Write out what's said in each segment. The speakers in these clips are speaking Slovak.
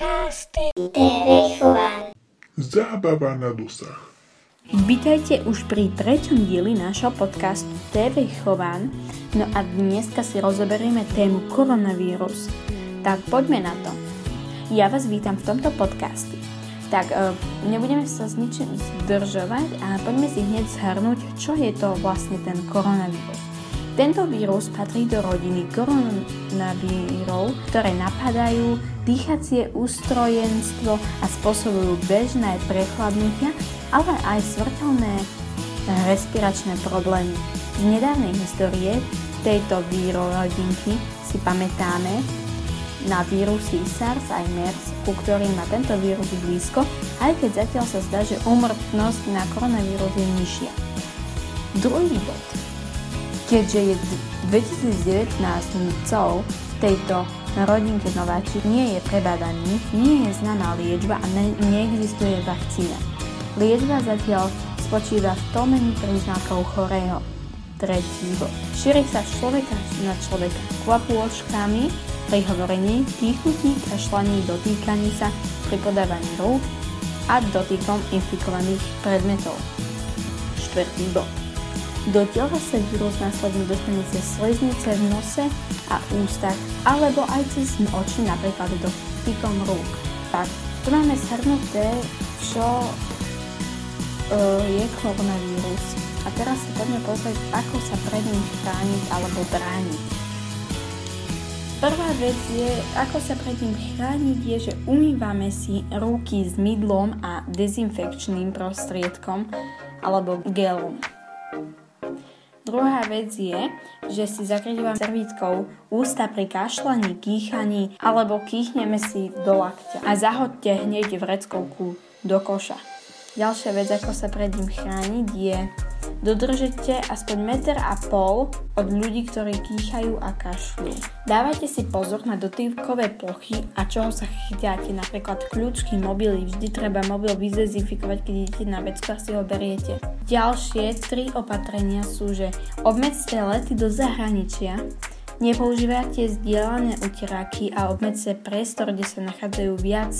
Podcasty. Chovan. Zábava na dosah. Vítajte už pri treťom dieli nášho podcastu TV Chován. No a dneska si rozoberieme tému koronavírus. Tak poďme na to. Ja vás vítam v tomto podcaste. Tak e, nebudeme sa s ničím zdržovať a poďme si hneď zhrnúť, čo je to vlastne ten koronavírus. Tento vírus patrí do rodiny koronavírov, ktoré napadajú dýchacie ústrojenstvo a spôsobujú bežné prechladnutia, ale aj smrteľné respiračné problémy. Z nedávnej histórie tejto vírorodinky si pamätáme na vírusy SARS aj MERS, ku ktorým má tento vírus blízko, aj keď zatiaľ sa zdá, že úmrtnosť na koronavírus je nižšia. Druhý bod. Keďže je 2019 mcov tejto rodinke nováčik nie je prebadaný, nie je známa liečba a ne- neexistuje vakcína. Liečba zatiaľ spočíva v tlmení príznakov chorého. Tretí. Šíri sa človeka na človeka kvapôčkami pri hovorení, dýchnutí, kašľaní, dotýkaní sa pri podávaní rúk a dotýkom infikovaných predmetov. Štvrtý bod. Do tela sa vírus následne dostane cez sliznice v nose a ústach, alebo aj cez oči, napríklad do týkom rúk. Tak, tu máme shrnuté, čo uh, je koronavírus. A teraz si poďme pozrieť, ako sa pred ním chrániť alebo brániť. Prvá vec je, ako sa pred ním chrániť, je, že umývame si ruky s mydlom a dezinfekčným prostriedkom alebo gelom. Druhá vec je, že si zakrývam servítkou ústa pri kašľaní, kýchaní alebo kýchneme si do lakťa a zahodte hneď vreckovku do koša. Ďalšia vec, ako sa pred ním chrániť, je dodržete aspoň meter a pol od ľudí, ktorí kýchajú a kašľú. Dávajte si pozor na dotýkové plochy a čoho sa chytáte, napríklad kľúčky, mobily. Vždy treba mobil vydezinfikovať, keď idete na vecko a si ho beriete. Ďalšie tri opatrenia sú, že obmedzte lety do zahraničia, nepoužívajte zdieľané uteráky a obmedzte priestor, kde sa nachádzajú viac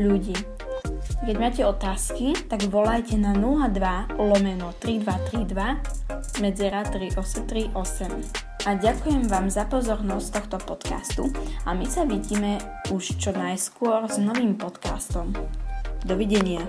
ľudí. Keď máte otázky, tak volajte na 02 lomeno 3232 medzera 3838. A ďakujem vám za pozornosť tohto podcastu a my sa vidíme už čo najskôr s novým podcastom. Dovidenia.